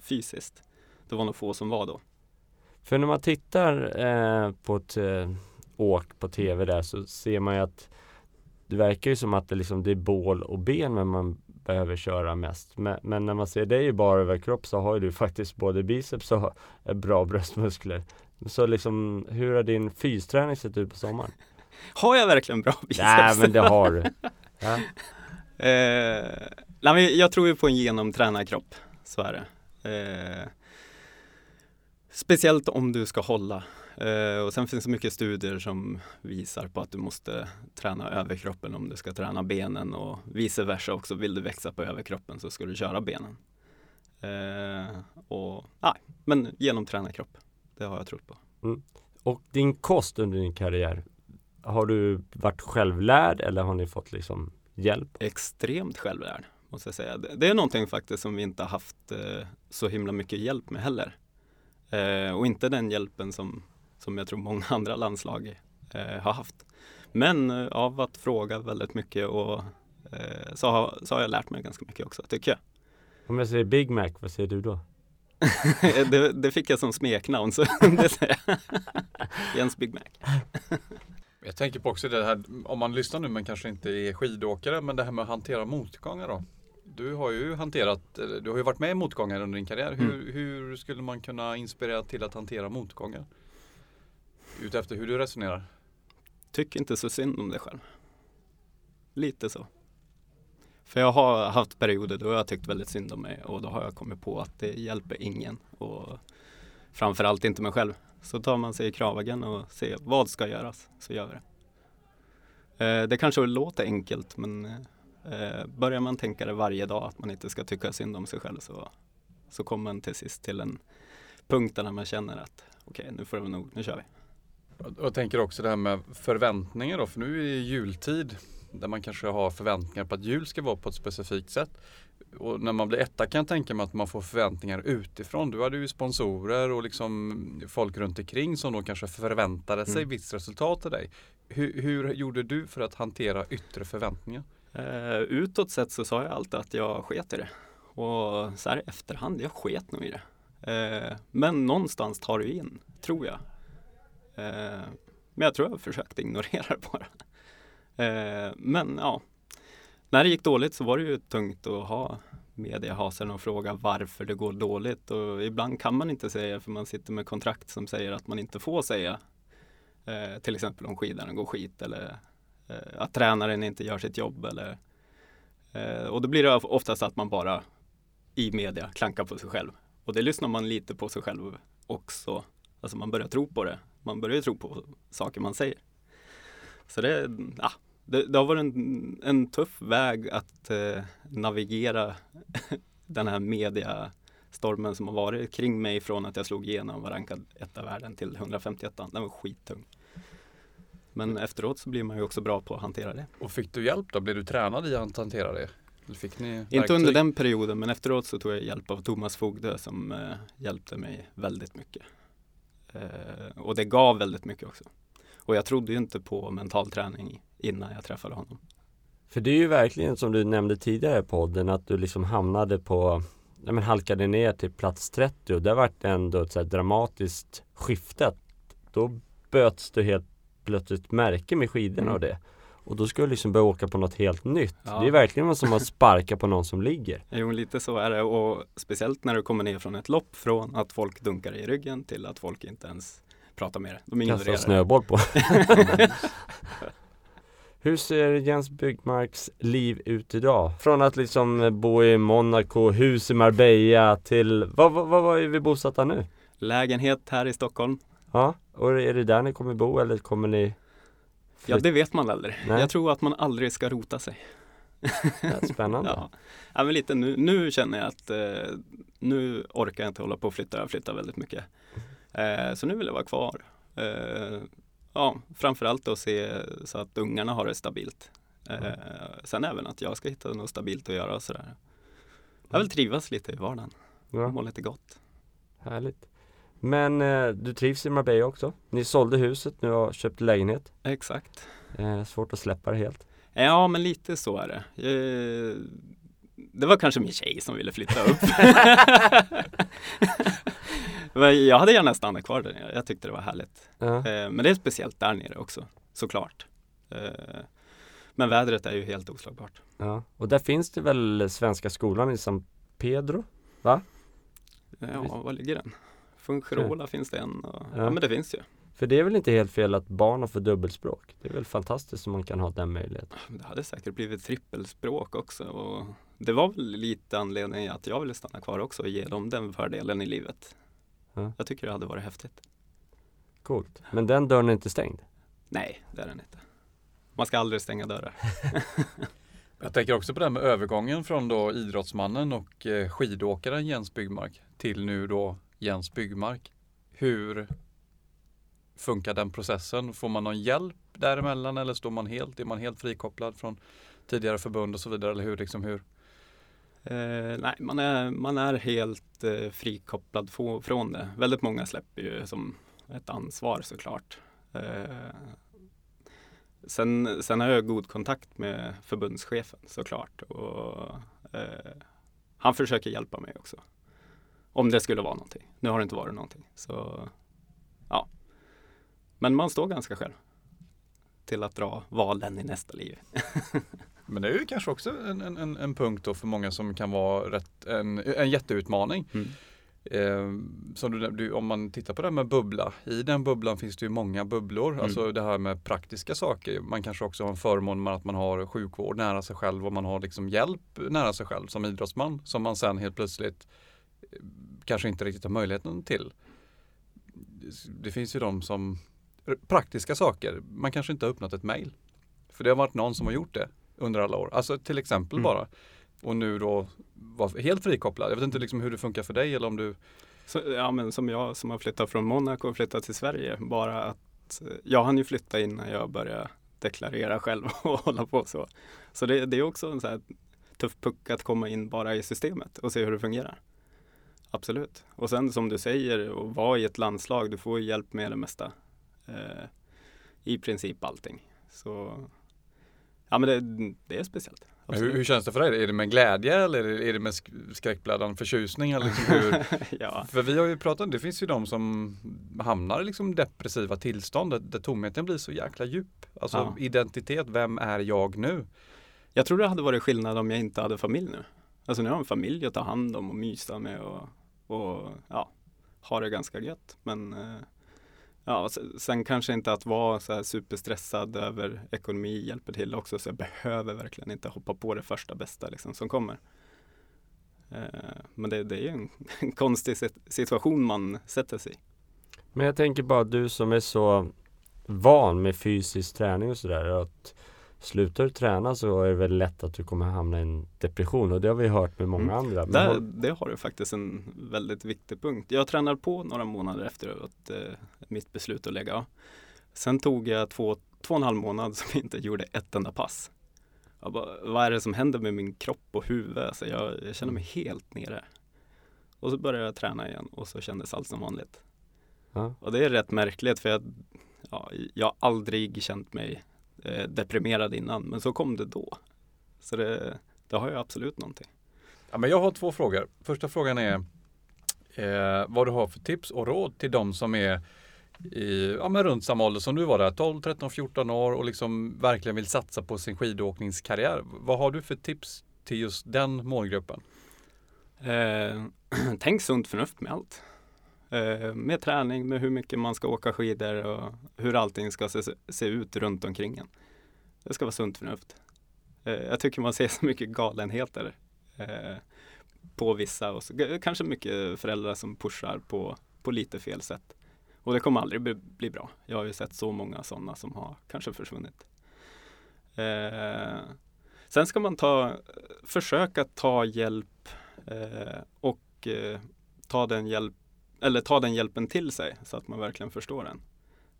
fysiskt. Det var nog få som var då. För när man tittar eh, på ett eh, åk på tv där så ser man ju att det verkar ju som att det, liksom, det är bål och ben men man behöver köra mest. Men, men, när man ser dig i bara överkropp så har ju du faktiskt både biceps och *laughs* bra bröstmuskler. Så liksom, hur har din fysträning sett ut på sommaren? *laughs* Har jag verkligen bra biceps? Nej men det har du. *laughs* Ja. eh, jag tror ju på en genomtränad kropp, så är det. Eh, speciellt om du ska hålla. Eh, och sen finns det mycket studier som visar på att du måste träna överkroppen om du ska träna benen och vice versa också. Vill du växa på överkroppen så ska du köra benen. Eh, och, nej, men genomträna kropp. Det har jag trott på. Mm. Och din kost under din karriär, har du varit självlärd eller har ni fått liksom hjälp? Extremt självlärd måste jag säga. Det är någonting faktiskt som vi inte har haft eh, så himla mycket hjälp med heller. Eh, och inte den hjälpen som, som jag tror många *laughs* andra landslag eh, har haft. Men eh, av att fråga väldigt mycket och eh, så, har, så har jag lärt mig ganska mycket också, tycker jag. Om jag säger Big Mac, vad säger du då? *laughs* det, det, fick jag som smeknamn, så *laughs* det säger jag. Jens Big Mac. Jag tänker på också det här, om man lyssnar nu men kanske inte är skidåkare, men det här med att hantera motgångar då. Du har ju hanterat, du har ju varit med i motgångar under din karriär. Mm. Hur, hur, skulle man kunna inspirera till att hantera motgångar? Utefter hur du resonerar? Tycker inte så synd om dig själv. Lite så. För jag har haft perioder då jag har tyckt väldigt synd om mig och då har jag kommit på att det hjälper ingen och framförallt inte mig själv. Så tar man sig i kravagen och ser vad ska göras så gör vi det. Eh, det kanske låter enkelt men eh, börjar man tänka det varje dag att man inte ska tycka synd om sig själv så, så kommer man till sist till en punkt där man känner att okej okay, nu får det nog, nu kör vi. Jag tänker också det här med förväntningar då, för nu är det jultid där man kanske har förväntningar på att jul ska vara på ett specifikt sätt. Och när man blir etta kan jag tänka mig att man får förväntningar utifrån. Du hade ju sponsorer och liksom folk runt omkring som då kanske förväntade sig mm. visst resultat av dig. Hur, hur, gjorde du för att hantera yttre förväntningar? Eh, utåt sett så sa jag alltid att jag sket i det. Och så här i efterhand, jag sket nog i det. Eh, men någonstans tar det in, tror jag. Eh, men jag tror jag försökte ignorera det *laughs* bara. Eh, men ja, när det gick dåligt så var det ju tungt att ha mediehasen och fråga varför det går dåligt och ibland kan man inte säga för man sitter med kontrakt som säger att man inte får säga eh, till exempel om skidorna går skit eller Eh, att tränaren inte gör sitt jobb eller eh, och då blir det oftast att man bara i media klankar på sig själv och det lyssnar man lite på sig själv också. Alltså man börjar tro på det. Man börjar tro på saker man säger. Så det, ja, det, det har varit en, en tuff väg att eh, navigera *laughs* den här mediastormen som har varit kring mig från att jag slog igenom och var rankad etta världen till 151. Den var skittung. Men efteråt så blir man ju också bra på att hantera det. Och fick du hjälp då? Blev du tränad i att hantera det? Inte under den perioden men efteråt så tog jag hjälp av Thomas Fogdö som eh, hjälpte mig väldigt mycket. Eh, och det gav väldigt mycket också. Och jag trodde ju inte på mental träning innan jag träffade honom. För det är ju verkligen som du nämnde tidigare i podden att du liksom hamnade på ja, men halkade ner till plats 30 och det vart ändå ett så dramatiskt skifte. Då böts du helt plötsligt märke med skidorna mm. och det. Och då ska du liksom börja åka på något helt nytt. Ja. Det är verkligen som att sparka på någon som ligger. *laughs* Jo, lite så är det och speciellt när du kommer ner från ett lopp från att folk dunkar i ryggen till att folk inte ens pratar med dig. De ignorerar Kasta snöboll på. *laughs* Hur ser Jens Byggmarks liv ut idag? Från att liksom bo i Monaco, hus i Marbella till, vad, vad, vad är vi bosatta nu? Lägenhet här i Stockholm. Ja, och är det där ni kommer bo eller kommer ni? Ja, det vet man aldrig. Nej. Jag tror att man aldrig ska rota sig. Ja, spännande. *laughs* ja. ja, men lite nu, nu känner jag att eh, nu orkar jag inte hålla på och flytta. Jag flyttar väldigt mycket. Eh, så nu vill jag vara kvar. Eh, ja, framförallt att se så att ungarna har det stabilt. Eh, sen även att jag ska hitta något stabilt att göra och sådär. Jag vill trivas lite i vardagen. Ja. Må lite gott. Härligt. Men eh, du trivs i Marbella också? Ni sålde huset nu och köpte lägenhet? Exakt. Eh, svårt att släppa det helt. Ja, men lite så är det. Eh, det var kanske min tjej som ville flytta upp. *laughs* Men jag hade gärna stannat kvar där nere. Jag tyckte det var härligt. Eh, Men det är speciellt där nere också, såklart. Eh, Men vädret är ju helt oslagbart. Ja. Och där finns det väl Svenska skolan i San Pedro? Va? Ja, var ligger den? Fungirola finns det en. Och, Ja. ja, men det finns ju. För det är väl inte helt fel att barn har för dubbelspråk? Det är väl fantastiskt om man kan ha den möjligheten. Det hade säkert blivit trippelspråk också. Och det var väl lite anledningen att jag ville stanna kvar också och ge dem den fördelen i livet. Ja. Jag tycker det hade varit häftigt. Coolt. Men den dörren är inte stängd? Nej, det är den inte. Man ska aldrig stänga dörrar. *laughs* Jag tänker också på det här med övergången från då idrottsmannen och eh, skidåkaren Jens Byggmark till nu då Jens Byggmark. Hur funkar den processen? Får man någon hjälp däremellan eller står man helt, är man helt frikopplad från tidigare förbund och så vidare? Eller hur, liksom hur? Eh, nej, man är, man är helt eh, frikopplad få, från det. Väldigt många släpper ju som ett ansvar såklart. Eh, sen, sen har jag god kontakt med förbundschefen såklart. Och, eh, han försöker hjälpa mig också. Om det skulle vara någonting. Nu har det inte varit någonting. Så, ja. Men man står ganska själv till att dra valen i nästa liv. *laughs* Men det är ju kanske också en, en, en- punkt då för många som kan vara rätt, en, en jätteutmaning. Mm. Eh, du, du, om man tittar på det här med bubbla, i den bubblan finns det ju många bubblor. Mm. Alltså det här med praktiska saker. Man kanske också har en förmån med att man har sjukvård nära sig själv och man har liksom hjälp nära sig själv som idrottsman som man sen helt plötsligt kanske inte riktigt har möjligheten till. Det finns ju de som praktiska saker. Man kanske inte har öppnat ett mejl. För det har varit någon som har gjort det under alla år. Alltså till exempel Mm. bara. Och nu då var helt frikopplad. Jag vet inte liksom hur det funkar för dig eller om du Så, ja, men som jag som har flyttat från Monaco och flyttat till Sverige. Bara att jag hann ju flytta innan jag började deklarera själv *laughs* och hålla på så. Så det, det är också en så här tuff puck att komma in bara i systemet och se hur det fungerar. Absolut. Och sen som du säger, att vara i ett landslag, du får hjälp med det mesta. Eh, I princip allting. Så ja, men det, det är speciellt. Hur, hur känns det för dig? Är det med glädje eller är det, med sk- skräckbläddande förtjusning? Eller liksom hur? *laughs* ja. För vi har ju pratat, det finns ju de som hamnar i liksom depressiva tillstånd där, där tomheten blir så jäkla djup. Alltså Ja. identitet, vem är jag nu? Jag tror det hade varit skillnad om jag inte hade familj nu. Alltså nu har jag en familj att ta hand om och mysa med och, och ja, ha det ganska gött. Men eh, ja, sen kanske inte att vara så här superstressad över ekonomi hjälper till också. Så jag behöver verkligen inte hoppa på det första bästa liksom, som kommer. Eh, men det, det är ju en, *laughs* en konstig situation man sätter sig i. Men jag tänker bara du som är så van med fysisk träning och sådär att slutar du träna så är det väl lätt att du kommer hamna i en depression och det har vi hört med många Mm. andra. Där, har- det har du faktiskt en väldigt viktig punkt. Jag tränar på några månader efter att, eh, mitt beslut att lägga av. Sen tog jag två, två och en halv månad som jag inte gjorde ett enda pass. Jag bara, vad är det som händer med min kropp och huvud? Alltså jag, jag känner mig helt nere. Och så började jag träna igen och så kändes allt som vanligt. Ja. Och det är rätt märkligt för jag, ja, jag har aldrig känt mig eh, deprimerad innan men så kom det då. Så det, det har ju absolut någonting. Ja, men jag har två frågor. Första frågan är eh, vad du har för tips och råd till de som är i, ja, men runt samma ålder som du var där, 12, 13, 14 år och liksom verkligen vill satsa på sin skidåkningskarriär. Vad har du för tips till just den målgruppen? Eh, *clears throat* tänk sunt förnuft med allt. Eh, med träning, med hur mycket man ska åka skidor och hur allting ska se, se ut runt omkring en. Det ska vara sunt förnuft. Eh, jag tycker man ser *laughs* så mycket galenheter eh, på vissa och så, kanske mycket föräldrar som pushar på, på lite fel sätt. Och det kommer aldrig bli, bli bra. Jag har ju sett så många sådana som har kanske försvunnit. Eh, sen ska man ta, försöka ta hjälp eh, och eh, ta den hjälp eller ta den hjälpen till sig så att man verkligen förstår den.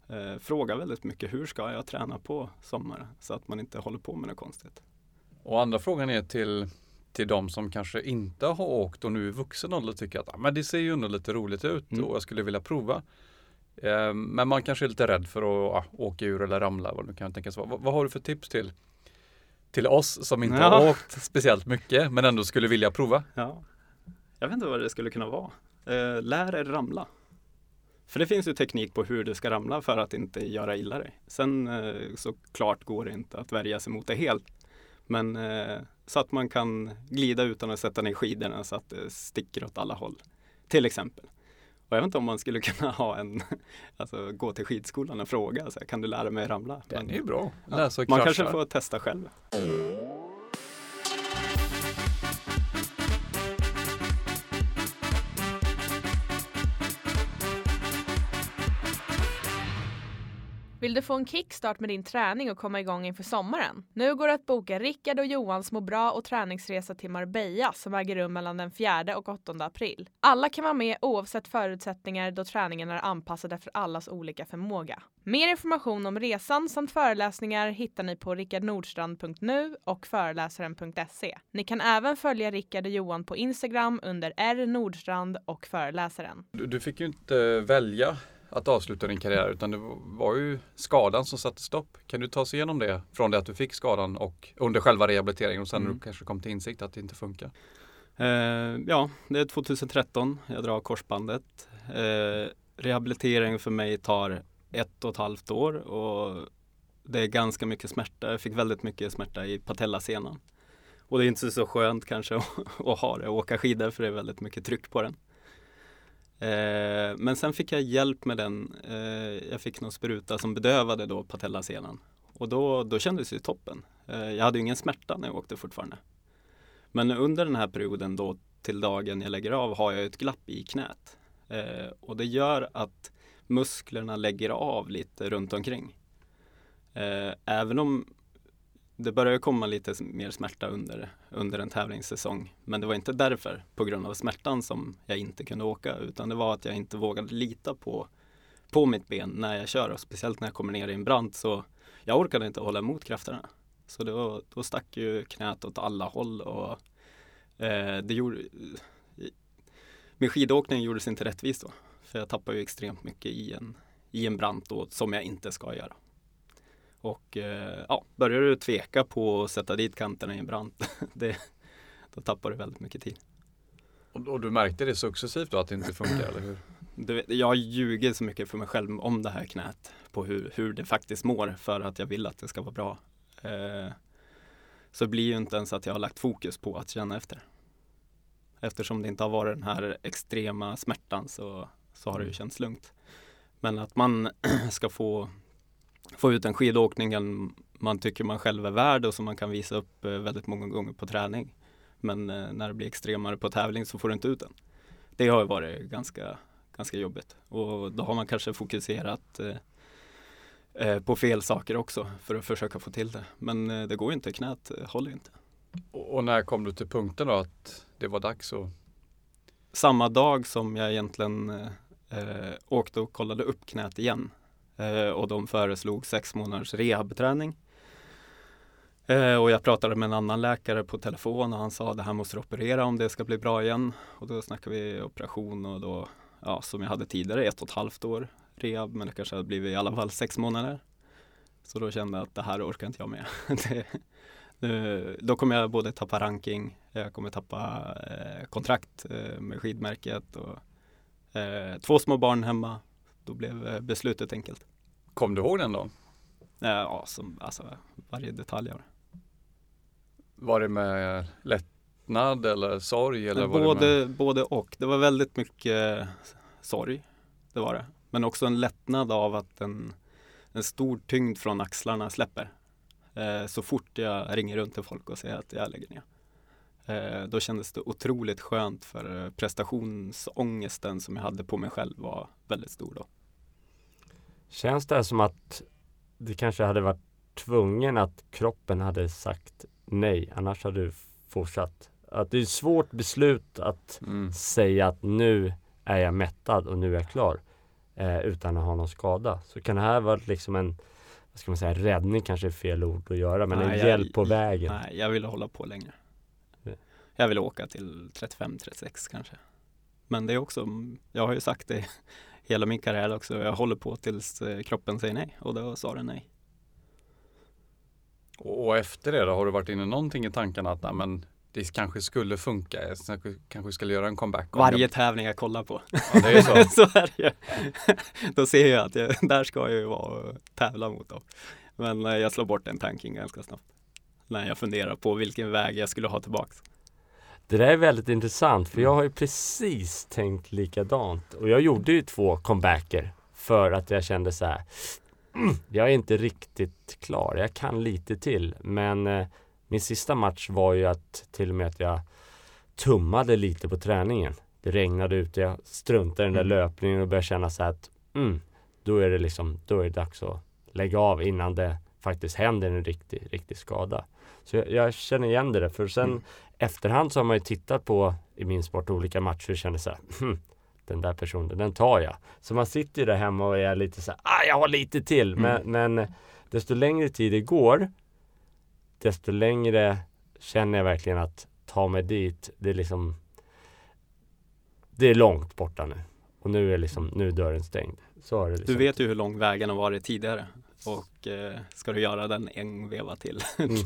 Eh, fråga väldigt mycket, hur ska jag träna på sommaren? Så att man inte håller på med något konstigt. Och andra frågan är till, till de som kanske inte har åkt och nu i vuxen ålder tycker att ah, men det ser ju ändå lite roligt ut Mm. och jag skulle vilja prova. Eh, men man kanske är lite rädd för att ja, åka ur eller ramla. Vad, det kan tänkas vara. vad, vad har du för tips till, till oss som inte Ja. har åkt speciellt mycket men ändå skulle vilja prova? Ja. Jag vet inte vad det skulle kunna vara. Eh, lär er ramla. För det finns ju teknik på hur du ska ramla för att inte göra illa dig. Sen eh, såklart går det inte att värja sig mot det helt. Men eh, så att man kan glida utan att sätta ner skidorna så att det sticker åt alla håll. Till exempel. Och jag vet inte om man skulle *laughs* kunna ha en, alltså gå till skidskolan och fråga, så här, kan du lära mig ramla? Den Men- är ju bra. Läsa och man kanske får testa själv. Vill du få en kickstart med din träning och komma igång inför sommaren? Nu går det att boka Rickard och Johans må bra och träningsresa till Marbella som äger rum mellan den 4 och 8 april. Alla kan vara med oavsett förutsättningar då träningen är anpassad efter allas olika förmåga. Mer information om resan samt föreläsningar hittar ni på rickardnordstrand.nu och föreläsaren.se. Ni kan även följa Rickard och Johan på Instagram under rnordstrand och föreläsaren. Du, du fick ju inte välja att avsluta din karriär utan det var ju skadan som satte stopp. Kan du ta oss igenom det från det att du fick skadan och under själva rehabiliteringen och sen när Mm. du kanske kom till insikt att det inte funkar? Eh, ja, det är 2013. Jag drar korsbandet. Eh, rehabilitering för mig tar ett och ett halvt år och det är ganska mycket smärta. Jag fick väldigt mycket smärta i patellasenan. Och det är inte så skönt kanske att, *laughs* att ha det och åka skidor för det är väldigt mycket tryck på den. Eh, men sen fick jag hjälp med den. Eh, jag fick någon spruta som bedövade då patellasenan. Och då, då kändes det toppen. Eh, jag hade ju ingen smärta när jag åkte fortfarande. Men under den här perioden då till dagen jag lägger av har jag ett glapp i knät. Eh, och det gör att musklerna lägger av lite runt omkring. Eh, även om det började komma lite mer smärta under, under en tävlingssäsong. Men det var inte därför, på grund av smärtan, som jag inte kunde åka. Utan det var att jag inte vågade lita på, på mitt ben när jag kör. Och speciellt när jag kommer ner i en brant så jag orkade inte hålla emot krafterna. Så då, då stack ju knät åt alla håll och eh, det gjorde Min skidåkning gjordes inte rättvist då. För jag tappade ju extremt mycket i en, i en brant då, som jag inte ska göra. Och eh, ja, börjar du tveka på att sätta dit kanterna i en brant, *laughs* det, då tappar du väldigt mycket tid. Och, och du märkte det successivt då att det inte funkar, eller hur? Du jag ljuger så mycket för mig själv om det här knät. På hur, hur det faktiskt mår för att jag vill att det ska vara bra. Eh, så blir ju inte ens att jag har lagt fokus på att känna efter. Eftersom det inte har varit den här extrema smärtan så, så har det ju känts lugnt. Men att man *clears throat* ska få, få ut en skidåkning man tycker man själv är värd och som man kan visa upp eh, väldigt många gånger på träning. Men eh, när det blir extremare på tävling så får du inte ut den. Det har ju varit ganska, ganska jobbigt och då har man kanske fokuserat eh, på fel saker också för att försöka få till det. Men det går ju inte, knät håller inte. Och, och när kom du till punkten då att det var dags att Samma dag som jag egentligen eh, åkte och kollade upp knät igen Eh, och de föreslog sex månaders rehabträning. Eh, och jag pratade med en annan läkare på telefon och han sa det här måste du operera om det ska bli bra igen. Och då snackade vi operation och då, ja som jag hade tidigare, ett och ett halvt år rehab men det kanske hade blivit i alla fall sex månader. Så då kände jag att det här orkar inte jag med. *laughs* det, nu, då kommer jag både tappa ranking, jag kommer tappa eh, kontrakt eh, med skidmärket och eh, två små barn hemma. Då blev eh, beslutet enkelt. Kom du ihåg den? Eh, ja, som, alltså varje detalj av det. Var det med lättnad eller sorg? Eller var det både, med... både och. Det var väldigt mycket sorg. Det var det. Men också en lättnad av att en, en stor tyngd från axlarna släpper. Eh, så fort jag ringer runt till folk och säger att jag lägger ner. Eh, då kändes det otroligt skönt för eh, prestationsångesten som jag hade på mig själv var väldigt stor då. Känns det som att det kanske hade varit tvungen att kroppen hade sagt nej, annars hade du fortsatt? Att det är ett svårt beslut att Mm. säga att nu är jag mättad och nu är jag klar eh, utan att ha någon skada. Så kan det här vara liksom en, vad ska man säga, räddning kanske är fel ord att göra, men Nej, en jag- hjälp på vägen. Nej, jag ville hålla på längre. Ja. Jag ville åka till 35-36 kanske. Men det är också, jag har ju sagt det *laughs* hela min karriär också. Jag håller på tills eh, kroppen säger nej och då sa den nej. Och, efter det då, har du varit inne någonting i tankarna att nej, men det kanske skulle funka, jag kanske, skulle göra en comeback? om Varje jag- tävling jag kollar på. Ja, det är så. *laughs* så är det ju. Då ser jag att jag, där ska jag ju vara och tävla mot dem. Men eh, jag slår bort den tanken ganska snabbt. När jag funderar på vilken väg jag skulle ha tillbaks. Det där är väldigt intressant för jag har ju precis tänkt likadant och jag gjorde ju två comebacker för att jag kände så här "Mm, Jag är inte riktigt klar, jag kan lite till men eh, min sista match var ju att till och med att jag tummade lite på träningen. Det regnade ute, jag struntade i den där Mm. löpningen och började känna så här att mm, då är det liksom, då är det dags att lägga av innan det faktiskt händer en riktig, riktig skada. Så jag, jag känner igen det där, för sen Mm. efterhand så har man ju tittat på i min sport olika matcher och känner så här, hm, den där personen, den tar jag. Så man sitter ju där hemma och är lite så här, ah, jag har lite till. Men, men desto längre tid det går, desto längre känner jag verkligen att ta mig dit, det är liksom det är långt borta nu. Och nu är liksom, nu är dörren stängd. Så är det liksom. Du vet ju hur lång vägen har varit tidigare. Och eh, ska du göra den en veva till? Mm. *laughs*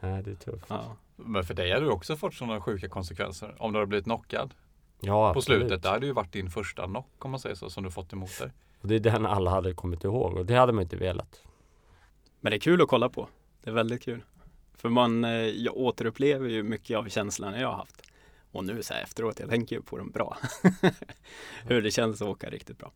Nej, det är tufft. ja. Men för dig har du också fått sådana sjuka konsekvenser. Om du hade blivit knockad Ja, på absolut. slutet. Det hade ju varit din första knock om man säger så, som du fått emot dig. Och det är den alla hade kommit ihåg och det hade man inte velat. Men det är kul att kolla på. Det är väldigt kul. För man, eh, jag återupplever ju mycket av känslorna jag har haft. Och nu så här efteråt, jag tänker ju på dem bra. *laughs* Hur det känns att åka riktigt bra.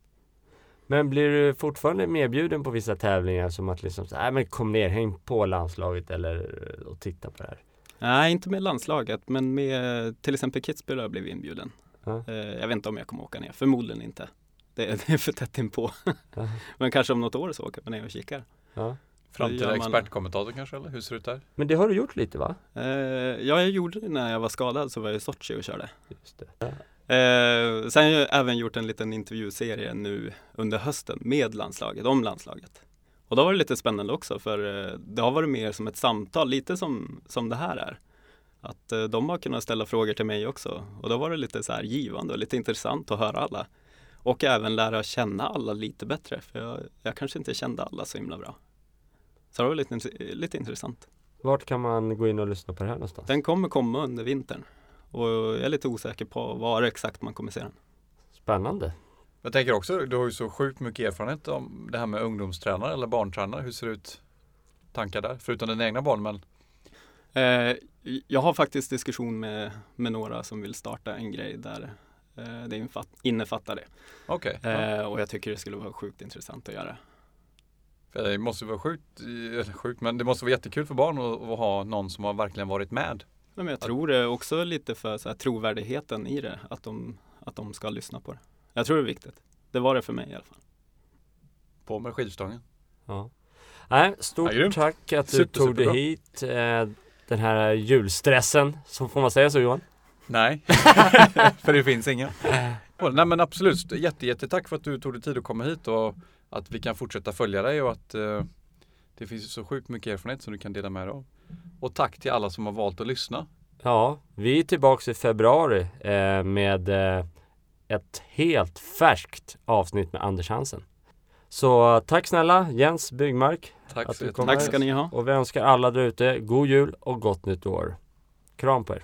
Men blir du fortfarande medbjuden på vissa tävlingar som att liksom så, nej men kom ner, häng på landslaget eller och titta på det här? Nej, inte med landslaget, men med till exempel Kitzbühel har jag blivit inbjuden. Ja. Eh, Jag vet inte om jag kommer åka ner, förmodligen inte. Det, *laughs* det är för tätt inpå. Ja. *laughs* Men kanske om något år så åker man ner och kikar. Ja. Framtida man- expertkommentator kanske, eller hur ser det ut där? Men det har du gjort lite va? Eh, Ja, jag gjorde det när jag var skadad så var jag i Sochi och körde. Just det. Eh, sen har jag även gjort en liten intervjuserie nu under hösten med landslaget, om landslaget. Och då var det lite spännande också för eh, det har varit mer som ett samtal, lite som, som det här är. Att eh, de har kunnat ställa frågor till mig också och då var det lite så här givande och lite intressant att höra alla. Och även lära känna alla lite bättre för jag, jag kanske inte kände alla så himla bra. Så det var lite, lite intressant. Vart kan man gå in och lyssna på det här någonstans? Den kommer komma under vintern och jag är lite osäker på var exakt man kommer se den. Spännande. Jag tänker också, du har ju så sjukt mycket erfarenhet om det här med ungdomstränare eller barntränare. Hur ser det ut tankar där? Förutom dina egna barn, men Eh, jag har faktiskt diskussion med, med några som vill starta en grej där eh, det infatt, innefattar det. okej. Ja. Eh, och jag tycker det skulle vara sjukt intressant att göra. Det måste vara sjukt, eh, sjukt, men det måste vara jättekul för barn att, att ha någon som har verkligen varit med. Men jag tror det är också lite för så här, trovärdigheten i det, att de, att de ska lyssna på det. Jag tror det är viktigt. Det var det för mig i alla fall. På med skivstången. Ja. Nej, stort Ja, tack att du Super, tog dig hit. Eh, den här julstressen, så får man säga så Johan? Nej, *laughs* för det finns ingen. Nej men absolut, jätte, jättetack för att du tog dig tid att komma hit och att vi kan fortsätta följa dig och att eh, det finns ju så sjukt mycket erfarenhet som du kan dela med dig av. Och tack till alla som har valt att lyssna. Ja, vi är tillbaks i februari eh, med eh, ett helt färskt avsnitt med Anders Hansen. Så tack snälla Jens Byggmark Tack Att du kom. Tack ska ni ha. och vi önskar alla där ute god jul och gott nytt år. Kram på er!